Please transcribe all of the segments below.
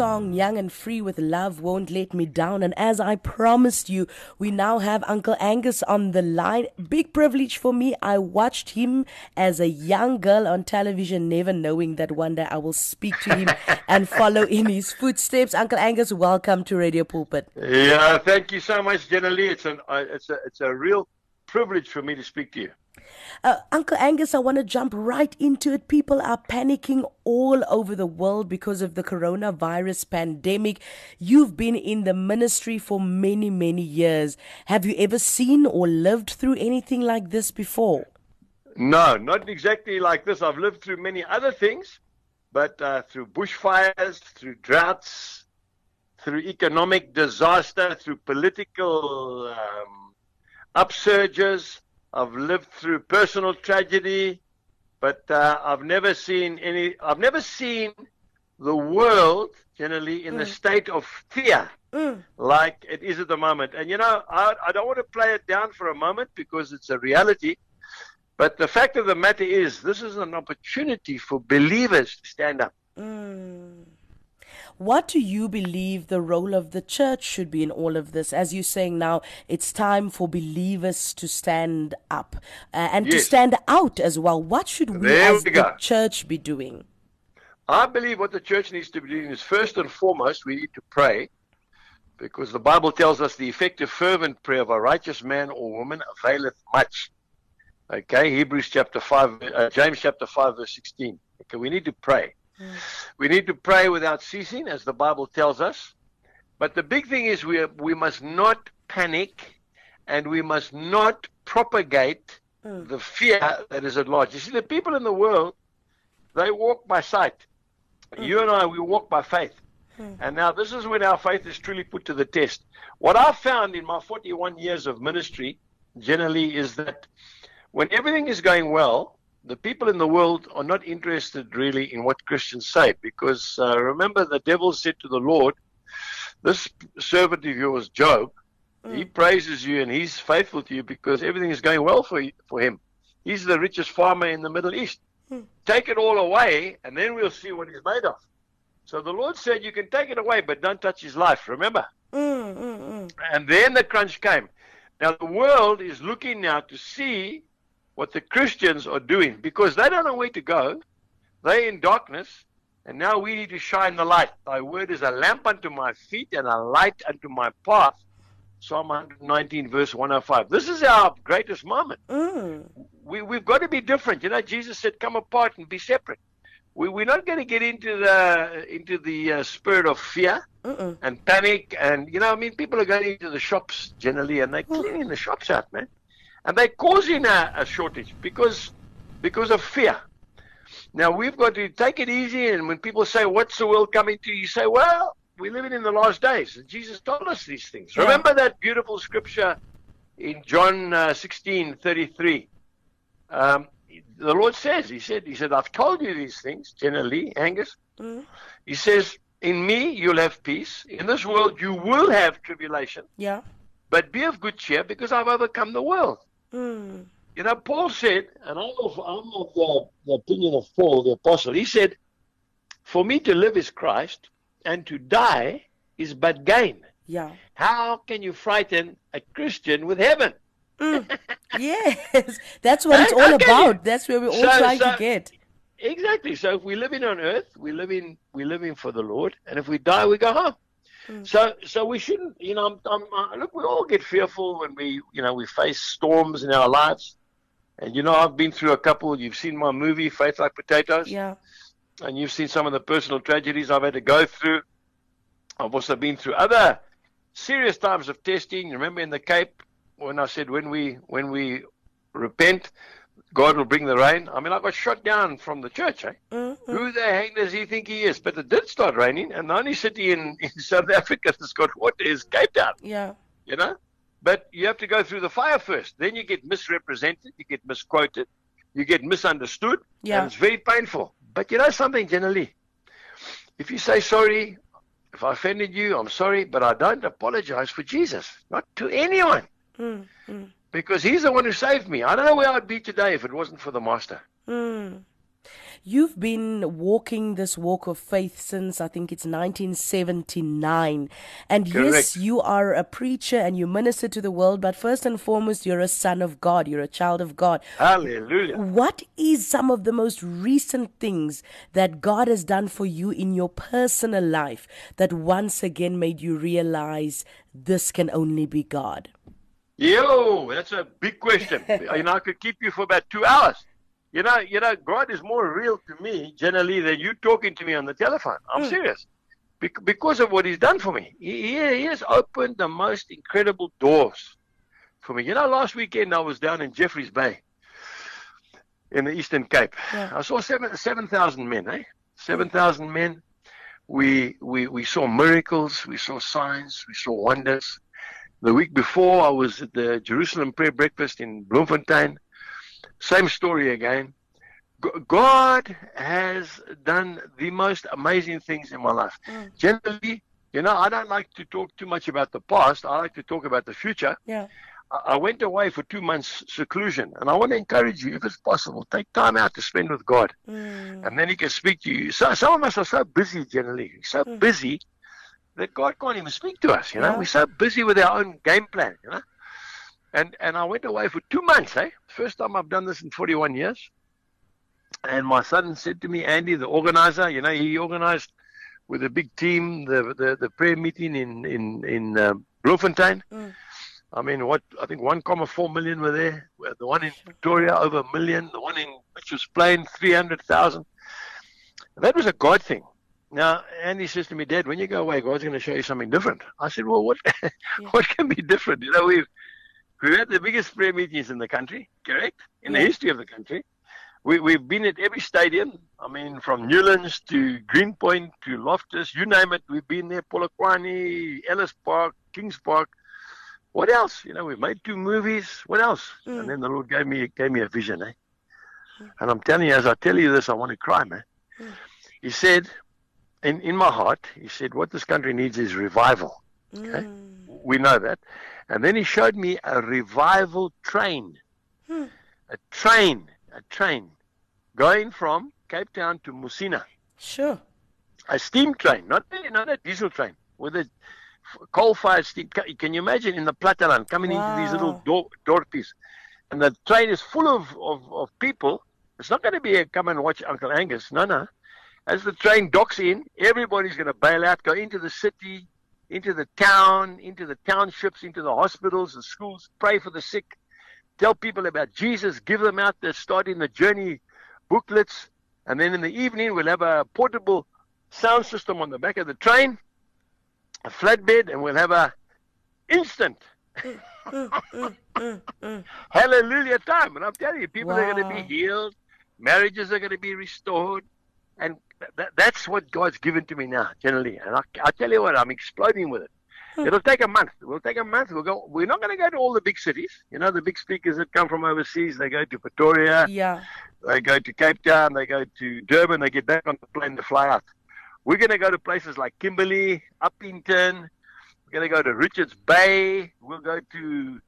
That was Hillsong, Young and Free with Love Won't Let Me Down. And as I promised you, we now have Uncle Angus on the line. Big privilege for me. I watched him as a young girl on television, never knowing that one day I will speak to him and follow in his footsteps. Uncle Angus, welcome to Radio Pulpit. Yeah, thank you so much, Jenna-Leigh. It's, an, uh, it's, a, it's a real privilege for me to speak to you. Uh, Uncle Angus, I want to jump right into it. People are panicking all over the world because of the coronavirus pandemic. You've been in the ministry for many, many years. Have you ever seen or lived through anything like this before? No, not exactly like this. I've lived through many other things, but uh, through bushfires, through droughts, through economic disaster, through political um, upsurges I've lived through personal tragedy, but uh, I've never seen any. I've never seen the world generally in mm. the state of fear mm. like it is at the moment. And you know, I, I don't want to play it down for a moment because it's a reality. But the fact of the matter is, this is an opportunity for believers to stand up. Mm. What do you believe the role of the church should be in all of this? As you're saying now, it's time for believers to stand up uh, and yes. to stand out as well. What should we there as we the church be doing? I believe what the church needs to be doing is first and foremost, we need to pray because the Bible tells us the effective, fervent prayer of a righteous man or woman availeth much. Okay, Hebrews chapter 5, uh, James chapter 5, verse 16. Okay, we need to pray. We need to pray without ceasing, as the Bible tells us. But the big thing is we, we must not panic and we must not propagate mm. the fear that is at large. You see, the people in the world, they walk by sight. Mm. You and I, we walk by faith. Mm. And now this is when our faith is truly put to the test. What I've found in my 41 years of ministry generally is that when everything is going well, the people in the world are not interested really in what Christians say because uh, remember the devil said to the Lord, This servant of yours, Job, mm. he praises you and he's faithful to you because everything is going well for, for him. He's the richest farmer in the Middle East. Mm. Take it all away and then we'll see what he's made of. So the Lord said, You can take it away, but don't touch his life, remember? Mm, mm, mm. and then the crunch came. Now the world is looking now to see what the Christians are doing because they don't know where to go. They're in darkness, and now we need to shine the light. Thy word is a lamp unto my feet and a light unto my path. Psalm 119, verse 105. This is our greatest moment. Mm. We, we've got to be different. You know, Jesus said, Come apart and be separate. We, we're not going to get into the into the uh, spirit of fear Mm-mm. and panic. And, you know, I mean, people are going into the shops generally and they're cleaning the shops out, man and they're causing a, a shortage because because of fear. Now we've got to take it easy, and when people say, "What's the world coming to?" you say, "Well, we're living in the last days." And Jesus told us these things. Yeah. Remember that beautiful scripture in John uh, sixteen thirty three. Um, the Lord says, He said, He said, I've told you these things, generally, Angus. Mm. He says, In me you'll have peace. In this world you will have tribulation. Yeah. But be of good cheer because I've overcome the world. Mm. You know, Paul said, and I'm of, I'm of the, the opinion of Paul, the apostle, he said, For me to live is Christ, and to die is but gain. Yeah. How can you frighten a Christian with heaven? Mm. yes, that's what it's all about. You? That's where we're all so, trying so, to get. Exactly. So if we're living on earth, we're living we're living for the Lord, and if we die, we go home. Mm. So, so we shouldn't, you know, I'm, I'm, uh, look, we all get fearful when we, you know, we face storms in our lives. And, you know, I've been through a couple. You've seen my movie, Faith Like Potatoes. Yeah. And you've seen some of the personal tragedies I've had to go through. I've also been through other serious times of testing. Remember in the Cape when I said when we when we repent, God will bring the rain. I mean, I got shot down from the church. Eh? Mm-hmm. Who the heck does he think he is? But it did start raining, and the only city in, in South Africa that's got water is Cape Town. Yeah. You know? But you have to go through the fire first. Then you get misrepresented, you get misquoted, you get misunderstood, yeah. and it's very painful. But you know something, generally? If you say sorry, if I offended you, I'm sorry, but I don't apologize for Jesus, not to anyone. Mm-hmm because he's the one who saved me. I don't know where I'd be today if it wasn't for the master. Mm. You've been walking this walk of faith since I think it's 1979. And Correct. yes, you are a preacher and you minister to the world, but first and foremost, you're a son of God. You're a child of God. Hallelujah. What is some of the most recent things that God has done for you in your personal life that once again made you realize this can only be God? Yo, that's a big question. you know, I could keep you for about two hours. You know, you know, God is more real to me generally than you talking to me on the telephone. I'm serious. Bec- because of what He's done for me. He, he, he has opened the most incredible doors for me. You know, last weekend I was down in Jeffreys Bay in the Eastern Cape. Yeah. I saw seven seven thousand men, eh? Seven thousand men. We we we saw miracles, we saw signs, we saw wonders. The week before, I was at the Jerusalem Prayer Breakfast in Bloemfontein. Same story again. God has done the most amazing things in my life. Mm. Generally, you know, I don't like to talk too much about the past. I like to talk about the future. Yeah. I went away for two months seclusion, and I want to encourage you, if it's possible, take time out to spend with God, Mm. and then He can speak to you. So, some of us are so busy, generally, so busy that God can't even speak to us. You know, Yeah. we're so busy with our own game plan. You know, and and I went away for two months. Eh, first time I've done this in 41 years. And my son said to me, Andy, the organizer, you know, he organized with a big team the the, the prayer meeting in in in uh, Bloemfontein. Mm. I mean, what I think 1.4 million were there. The one in Victoria over a million. The one in which was Plain 300,000. That was a God thing. Now, Andy says to me, Dad, when you go away, God's going to show you something different. I said, Well, what what can be different? You know, we've we've had the biggest prayer meetings in the country, correct? In the history of the country. We, we've been at every stadium. I mean, from Newlands to Greenpoint to Loftus, you name it. We've been there, Polokwane, Ellis Park, Kings Park. What else? You know, we've made two movies. What else? Mm. And then the Lord gave me gave me a vision, eh? And I'm telling you, as I tell you this, I want to cry, man. Mm. He said, in, in my heart, he said, what this country needs is revival. Okay. Mm. We know that. And then he showed me a revival train. Hmm. A train, a train going from Cape Town to Musina. Sure. A steam train, not a, not a diesel train, with a coal-fired steam. Can you imagine in the Platteland coming into these little Wow. door, dorpies? And the train is full of, of, of people. It's not going to be a come and watch Uncle Angus. No, no. As the train docks in, everybody's going to bail out, go into the city, into the town, into the townships, into the hospitals, the schools, pray for the sick, tell people about Jesus, give them out the starting the journey booklets, and then in the evening we'll have a portable sound system on the back of the train, a flatbed, and we'll have a instant hallelujah time. And I'm telling you, people are going to be healed, marriages are going to be restored, and th- that's what God's given to me now, generally. And I, I tell you what, I'm exploding with it. It'll take a month. We'll take a month. We'll go. We're not going to go to all the big cities. You know, the big speakers that come from overseas. They go to Pretoria. Yeah. They go to Cape Town. They go to Durban. They get back on the plane to fly out. We're going to go to places like Kimberley, Upington. We're going to go to Richards Bay. We'll go to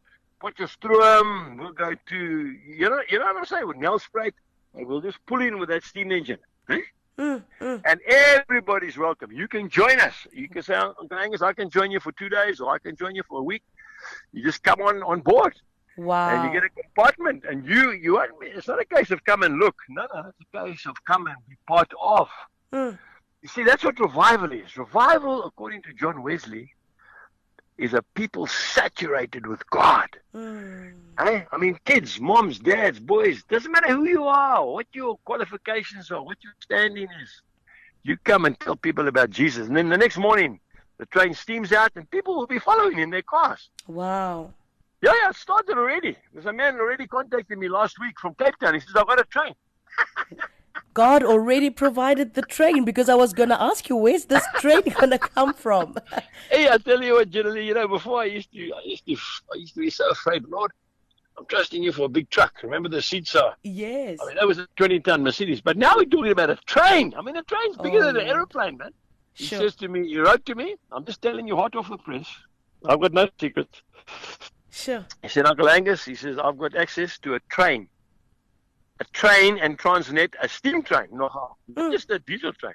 Potchefstroom. We'll go to you know you know what I'm saying with Nelspruit. And we'll just pull in with that steam engine. Eh? And everybody's welcome. You can join us. You can say, Uncle Angus, I can join you for two days, or I can join you for a week. You just come on on board, Wow. and you get a compartment. And you, you, won't- it's not a case of come and look. No, no, it's a case of come and be part of. Mm. You see, that's what revival is. Revival, according to John Wesley, is a people saturated with God. Mm. Eh? I mean, kids, moms, dads, boys, doesn't matter who you are, what your qualifications are, what your standing is. You come and tell people about Jesus. And then the next morning, the train steams out and people will be following in their cars. Wow. Yeah, yeah, it started already. There's a man already contacted me last week from Cape Town. He says, I've got a train. God already provided the train because I was going to ask you, where's this train going to come from? Hey, I tell you what, generally, you know, before I used to, I used to, I used to be so afraid, Lord, I'm trusting you for a big truck. Remember the seats are yes. I mean, that was a 20 ton Mercedes. But now we're talking about a train. I mean, a train's bigger Oh, than an oh. aeroplane, man. He Sure. says to me, he wrote to me, I'm just telling you hot off the press. I've got no secrets. Sure. He said, Uncle Angus, he says, I've got access to a train. A train and Transnet, a steam train, not just a diesel train.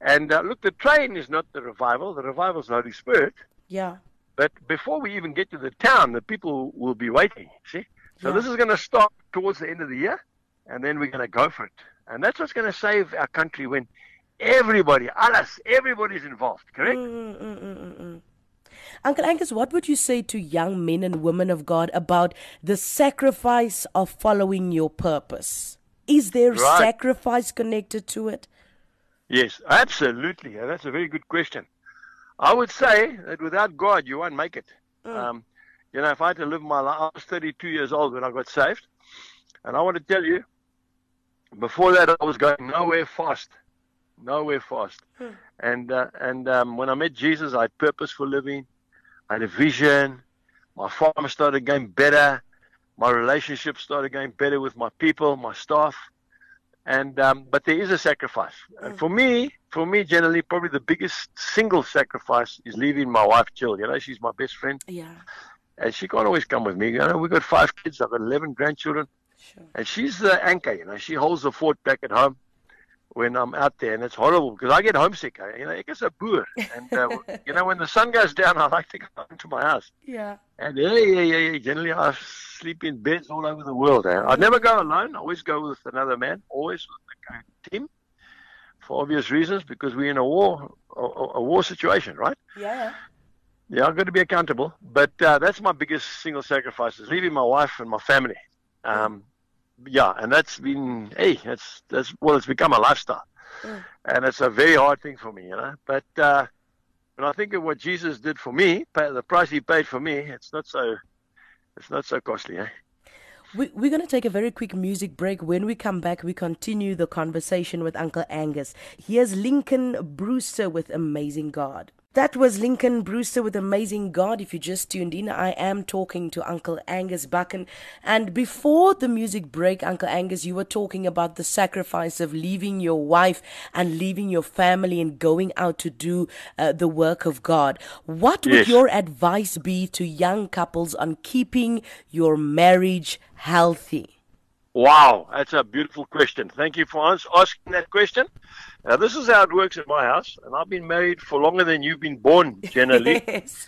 And uh, look, the train is not the revival. The revival is the Holy Spirit. Yeah. But before we even get to the town, the people will be waiting. See? So Yeah. this is going to start towards the end of the year, and then we're going to go for it. And that's what's going to save our country when everybody, alles, everybody's involved. Correct? Mm, mm, mm, mm, mm. Uncle Angus, what would you say to young men and women of God about the sacrifice of following your purpose? Is there Right. sacrifice connected to it? Yes, absolutely. That's a very good question. I would say that without God, you won't make it. Um, you know, if I had to live my life, I was 32 years old when I got saved. And I want to tell you, before that, I was going nowhere fast. Nowhere fast. And, uh, and um, when I met Jesus, I had purpose for living. I had a vision. My farm started getting better. My relationship started getting better with my people, my staff and um, but there is a sacrifice. And for me, for me, generally, probably the biggest single sacrifice is leaving my wife Jill. You know, she's my best friend, Yeah, and she can't always come with me. You know, we've got five kids. I've got eleven grandchildren, sure. and she's the anchor. You know, she holds the fort back at home when I'm out there, and it's horrible because I get homesick. I, you know, it gets a boer, and uh, you know, when the sun goes down, I like to go home to my house. Yeah. And yeah, yeah, yeah, yeah. Generally, I sleep in beds all over the world. Eh? I never go alone. I always go with another man, always with a team, for obvious reasons, because we're in a war, a, a war situation, right? Yeah. Yeah, I've got to be accountable. But uh, that's my biggest single sacrifice: is leaving my wife and my family. Um, yeah, and that's been hey, that's that's well, it's become a lifestyle, Mm. and it's a very hard thing for me, you know. But uh, when I think of what Jesus did for me, the price He paid for me, it's not so, it's not so costly, eh? We, we're going to take a very quick music break. When we come back, we continue the conversation with Uncle Angus. Here's Lincoln Brewster with Amazing God. That was Lincoln Brewster with Amazing God. If you just tuned in, I am talking to Uncle Angus Buchan. And before the music break, Uncle Angus, you were talking about the sacrifice of leaving your wife and leaving your family and going out to do uh, the work of God. What would your advice be to young couples on keeping your marriage healthy? Wow, that's a beautiful question. Thank you for asking that question. Now, this is how it works in my house, and I've been married for longer than you've been born, generally. Yes.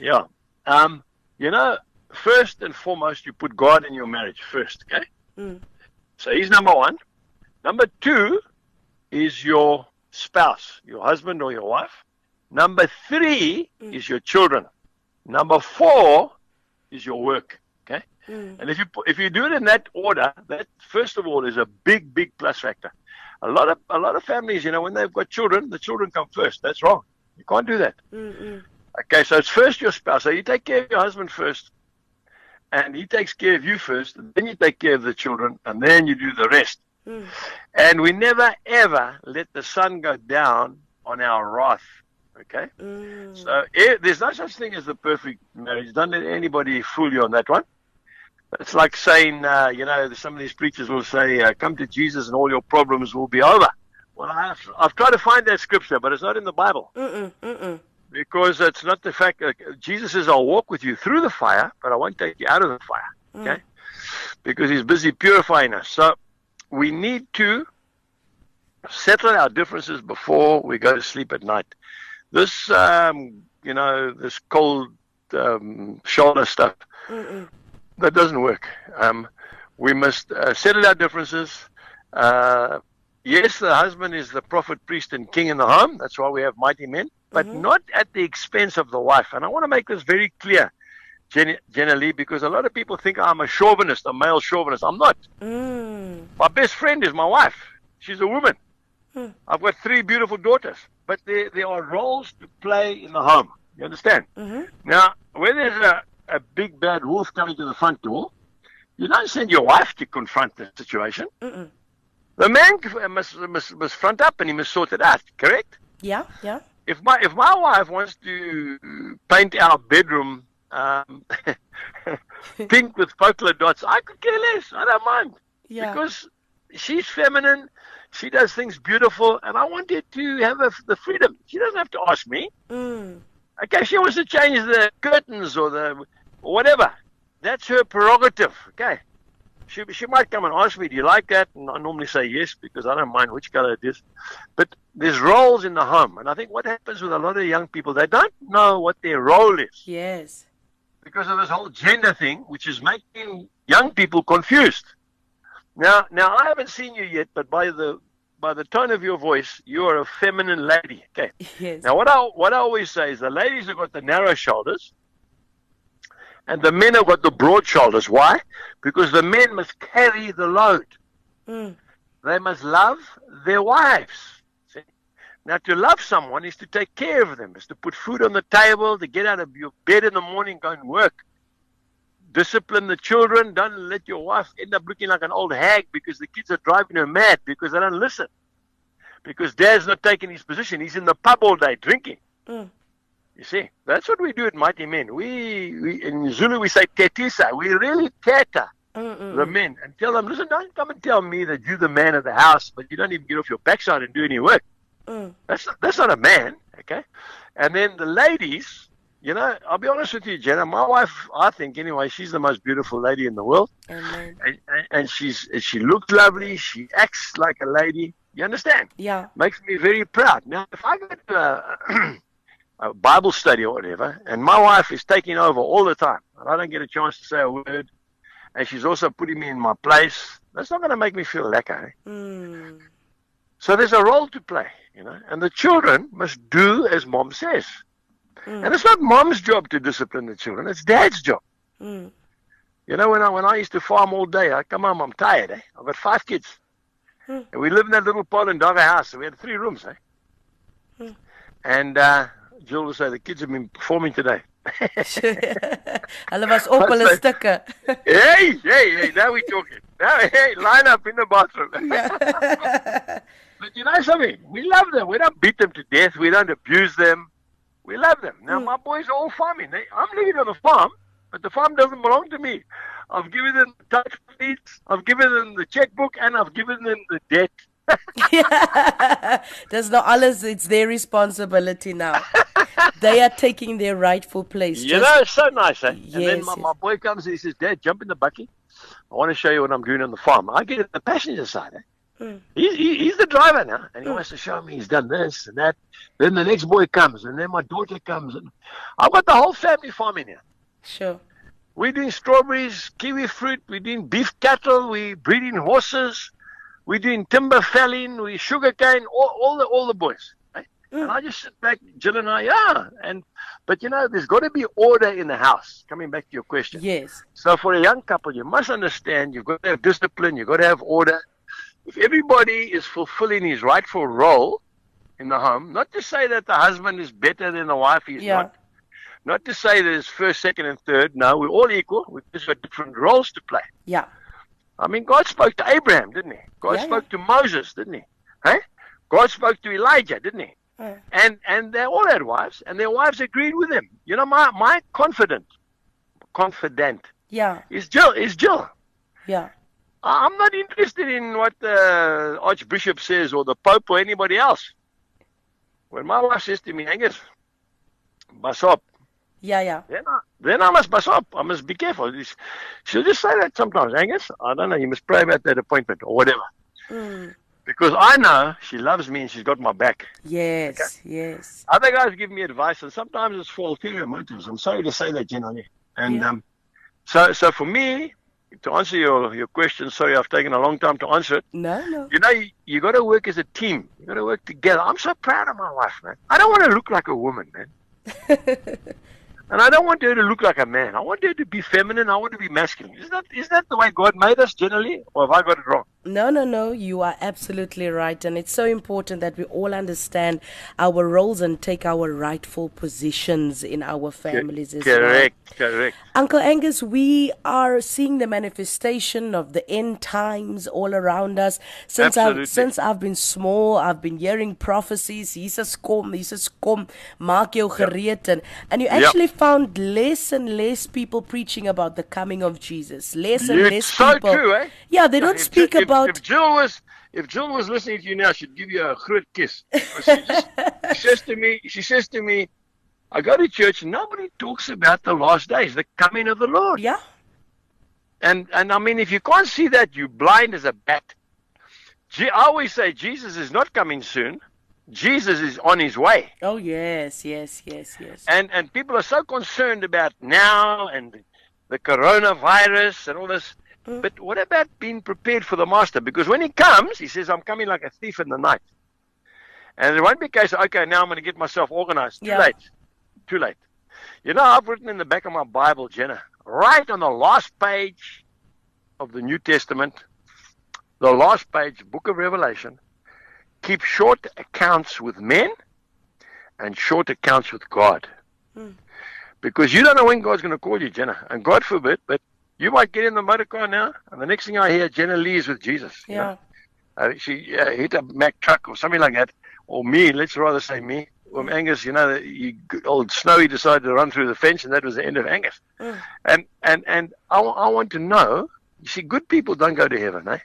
yeah. Um, you know, first and foremost, you put God in your marriage first, okay? Mm. So he's number one. Number two is your spouse, your husband or your wife. Number three is your children. Number four is your work. Okay, and if you if you do it in that order, that first of all is a big big plus factor. A lot of a lot of families, you know, when they've got children, the children come first. That's wrong. You can't do that. Mm-mm. Okay, so it's first your spouse. So you take care of your husband first, and he takes care of you first, and then you take care of the children, and then you do the rest. Mm. And we never ever let the sun go down on our wrath. Okay, Mm. so eh, there's no such thing as the perfect marriage. Don't let anybody fool you on that one. It's like saying, uh, you know, some of these preachers will say, uh, "Come to Jesus, and all your problems will be over." Well, I've, I've tried to find that scripture, but it's not in the Bible Mm-mm. Mm-mm. because it's not the fact that Jesus says, I'll walk with you through the fire, but I won't take you out of the fire. Okay? Because he's busy purifying us. So we need to settle our differences before we go to sleep at night. This, um, you know, this cold um, shoulder stuff, Mm-mm. That doesn't work. Um, we must uh, settle our differences. Uh, yes, the husband is the prophet, priest, and king in the home. That's why we have mighty men, but not at the expense of the wife. And I want to make this very clear, Jenny, Jenna-Leigh, because a lot of people think I'm a chauvinist, a male chauvinist. I'm not. Mm. My best friend is my wife. She's a woman. Hmm. I've got three beautiful daughters, but there, there are roles to play in the home. You understand? Mm-hmm. Now, when there's a, a big bad wolf coming to the front door, you don't send your wife to confront the situation. Mm-mm. The man must, must, must front up and he must sort it out, correct? Yeah, yeah. If my, if my wife wants to paint our bedroom um, pink with polka dots, I could care less. I don't mind. Yeah. Because she's feminine, she does things beautiful, and I want her to have a, the freedom. She doesn't have to ask me. Mm. Okay, she wants to change the curtains or the or whatever. That's her prerogative. Okay. She, she might come and ask me, Do you like that? And I normally say yes because I don't mind which color it is. But there's roles in the home. And I think what happens with a lot of young people, they don't know what their role is Yes. because of this whole gender thing, which is making young people confused. Now, now I haven't seen you yet, but by the by the tone of your voice, you are a feminine lady. Okay. Yes. Now, what I what I always say is the ladies have got the narrow shoulders, and the men have got the broad shoulders. Why? Because the men must carry the load. Mm. They must love their wives. See? Now, to love someone is to take care of them, is to put food on the table, to get out of your bed in the morning, go and work. Discipline the children. Don't let your wife end up looking like an old hag because the kids are driving her mad because they don't listen. Because dad's not taking his position. He's in the pub all day drinking. Mm. You see, that's what we do at Mighty Men. We, we in Zulu we say tetisa. We really teta Mm-mm. the men and tell them, listen, don't come and tell me that you're the man of the house, but you don't even get off your backside and do any work. Mm. That's not, that's not a man, okay? And then the ladies, you know, I'll be honest with you, Jenna. My wife, I think anyway, she's the most beautiful lady in the world, and, and, and she's she looks lovely. She acts like a lady. You understand? Yeah. makes me very proud. Now, if I go to a, a Bible study or whatever, and my wife is taking over all the time, and I don't get a chance to say a word, and she's also putting me in my place, that's not going to make me feel lekker. Eh? Mm. So there's a role to play, you know, and the children must do as mom says. Mm. And it's not mom's job to discipline the children; it's dad's job. Mm. You know, when I when I used to farm all day, I come home, I'm tired. Eh? I've got five kids, Hmm. and we live in that little pole and dagga house. So we had three rooms, eh? Hmm. And uh, Jill will say the kids have been performing today. Hulle was op hulle stukke. hey, hey, hey! Now we talking. Now, hey, line up in the bathroom. but you know something? We love them. We don't beat them to death. We don't abuse them. We love them. Now, Hmm. my boys are all farming. They, I'm living on a farm, but the farm doesn't belong to me. I've given them touch feeds, I've given them the checkbook, and I've given them the debt. That's not alles. It's their responsibility now. they are taking their rightful place. You Just- know, it's so nice, eh? Yes, and then my, yes. my boy comes and he says, Dad, jump in the bakkie. I want to show you what I'm doing on the farm. I get in the passenger side, eh? Mm. He's, he, he's the driver now, and he wants to show me he's done this and that. Then the next boy comes, and then my daughter comes, and I've got the whole family farming here. Sure. We're doing strawberries, kiwi fruit, we're doing beef cattle, we're breeding horses, we're doing timber felling, we sugarcane, all, all the all the boys. eh? And I just sit back, Jill and I, yeah. And but you know, there's got to be order in the house. Coming back to your question. Yes. So for a young couple, you must understand you've got to have discipline, you've got to have order. If everybody is fulfilling his rightful role in the home, not to say that the husband is better than the wife, he's Yeah. not. Not to say that it's first, second, and third. No, we're all equal. We've just got different roles to play. Yeah. I mean, God spoke to Abraham, didn't he? God Yeah, spoke to Moses, didn't he? Hey? God spoke to Elijah, didn't he? Uh, And and they all had wives, and their wives agreed with him. You know, my my confident, confident yeah. is Jill. Is Jill. Yeah. I'm not interested in what the Archbishop says or the Pope or anybody else. When my wife says to me, Angus, bus up, Yeah. Yeah. then I, then I must bus up. I must be careful. She'll just say that sometimes, Angus, I don't know, you must pray about that appointment or whatever. Mm. Because I know she loves me and she's got my back. Yes. Yes. Other guys give me advice, and sometimes it's for ulterior motives. I'm sorry to say that, generally. And Yeah. um, so, so for me, to answer your, your question, sorry, I've taken a long time to answer it. No. No. You know, you, you got to work as a team. You got to work together. I'm so proud of my wife, man. I don't want to look like a woman, man. and I don't want her to look like a man. I want her to be feminine. I want to be masculine. Is that is that the way God made us generally, or have I got it wrong? No, no, no. You are absolutely right. And it's so important that we all understand our roles and take our rightful positions in our families as well. correct, correct. Uncle Angus, we are seeing the manifestation of the end times all around us. Since Absolutely. I've since I've been small, I've been hearing prophecies. Jesus kom, Jesus kom, maak jou gereed. And, and you Yep. actually found less and less people preaching about the coming of Jesus. Less and It's less so people. true, eh? Yeah, they don't If speak if- about If Jill was, if Jill was listening to you now, she'd give you a groot kiss. She, just, she says to me, she says to me, I go to church and nobody talks about the last days, the coming of the Lord. Yeah. And and I mean, if you can't see that, you're blind as a bat. I always say Jesus is not coming soon. Jesus is on his way. Oh yes, yes, yes, yes. And and people are so concerned about now and the coronavirus and all this. Mm. But what about being prepared for the master? Because when he comes, he says, I'm coming like a thief in the night. And it won't be a case, of, okay, now I'm going to get myself organized. Too Yeah. late. Too late. You know, I've written in the back of my Bible, Jenna, right on the last page of the New Testament, the last page, book of Revelation, keep short accounts with men and short accounts with God. Because you don't know when God's going to call you, Jenna. And God forbid, but you might get in the motor car now, and the next thing I hear, Jenna-Leigh is with Jesus. you know. yeah. Uh, she uh, hit a Mack truck or something like that, or me. Let's rather say me. Well, Angus, you know, you, old Snowy decided to run through the fence, and that was the end of Angus. Mm. And and and I, I want to know. You see, good people don't go to heaven, eh?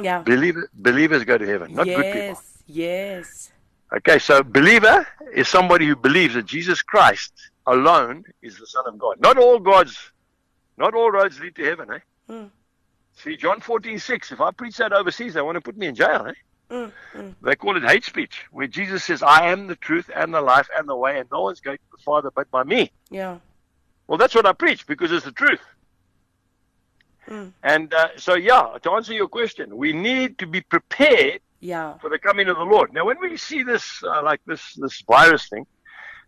Yeah. Believer, believers go to heaven, not yes, good people. Yes. yes. Okay, so believer is somebody who believes that Jesus Christ alone is the Son of God. Not all God's, not all roads lead to heaven, eh? Hmm. See, John fourteen six. If I preach that overseas, they want to put me in jail, eh? Mm, mm. They call it hate speech, where Jesus says, I am the truth and the life and the way, and no one's going to the Father but by me. Yeah. Well, that's what I preach because it's the truth. Mm. And uh, so, yeah, to answer your question, we need to be prepared Yeah. for the coming of the Lord. Now, when we see this, uh, like this, this virus thing,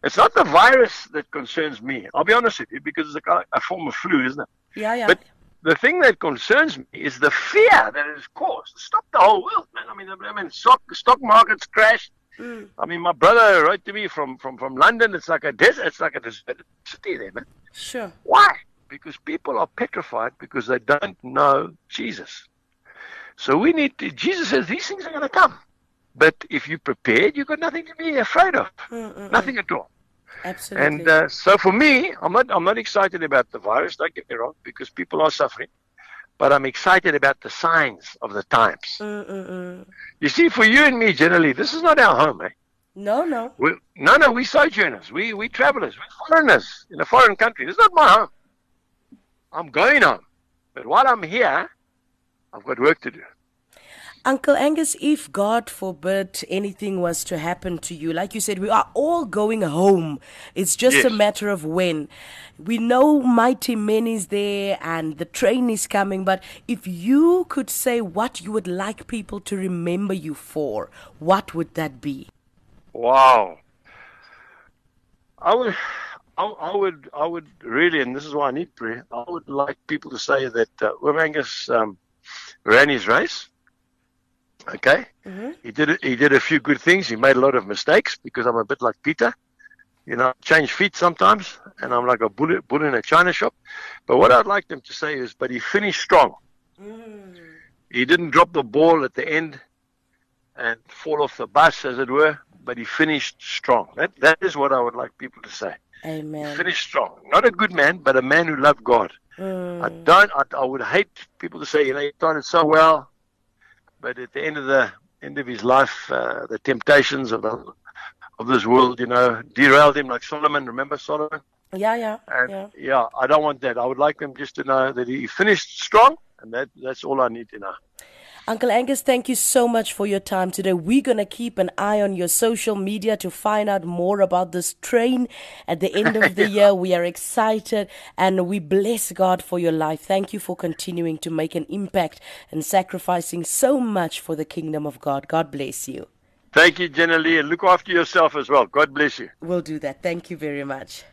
it's not the virus that concerns me. I'll be honest with you, because it's a, a form of flu, isn't it? Yeah, yeah. But the thing that concerns me is the fear that it has caused. Stop the whole world, man. I mean, I mean, stock stock markets crashed. Mm. I mean, my brother wrote to me from, from, from London. It's like a desert. It's like a deserted city there, man. Sure. Why? Because people are petrified because they don't know Jesus. So we need to. Jesus says these things are going to come, but if you're prepared, you've got nothing to be afraid of. Mm, mm, mm. Nothing at all. Absolutely. And uh, so for me, I'm not I'm not excited about the virus. Don't get me wrong, because people are suffering, but I'm excited about the signs of the times. Mm, mm, mm. You see, for you and me, generally, this is not our home, eh? No, no. We, no, no, we sojourners, we we travelers, we foreigners in a foreign country. This is not my home. I'm going home, but while I'm here, I've got work to do. Uncle Angus, if God forbid anything was to happen to you, like you said, we are all going home. It's just a matter of when. We know Mighty Men is there and the train is coming, but if you could say what you would like people to remember you for, what would that be? Wow. I would, I, I would, I would really, and this is why I need prayer. I would like people to say that uh, Wim Angus um, ran his race. Okay, Mhm. he did. He did a few good things. He made a lot of mistakes because I'm a bit like Peter. You know, I change feet sometimes, and I'm like a bull, bull in a china shop. But what I'd like them to say is, but he finished strong. He didn't drop the ball at the end and fall off the bus, as it were, but he finished strong. That that is what I would like people to say. He Amen. finished strong. Not a good man, but a man who loved God. I Mm. don't. I, I would hate people to say, you know, he started so well, but at the end of the end of his life, uh, the temptations of the of this world, you know, derailed him like Solomon. Remember Solomon? Yeah, yeah, And yeah. yeah, I don't want that. I would like them just to know that he finished strong, and that that's all I need to know. Uncle Angus, thank you so much for your time today. We're going to keep an eye on your social media to find out more about this train at the end of the year. We are excited and we bless God for your life. Thank you for continuing to make an impact and sacrificing so much for the kingdom of God. God bless you. Thank you, Jenna-Leigh, and look after yourself as well. God bless you. We'll do that. Thank you very much.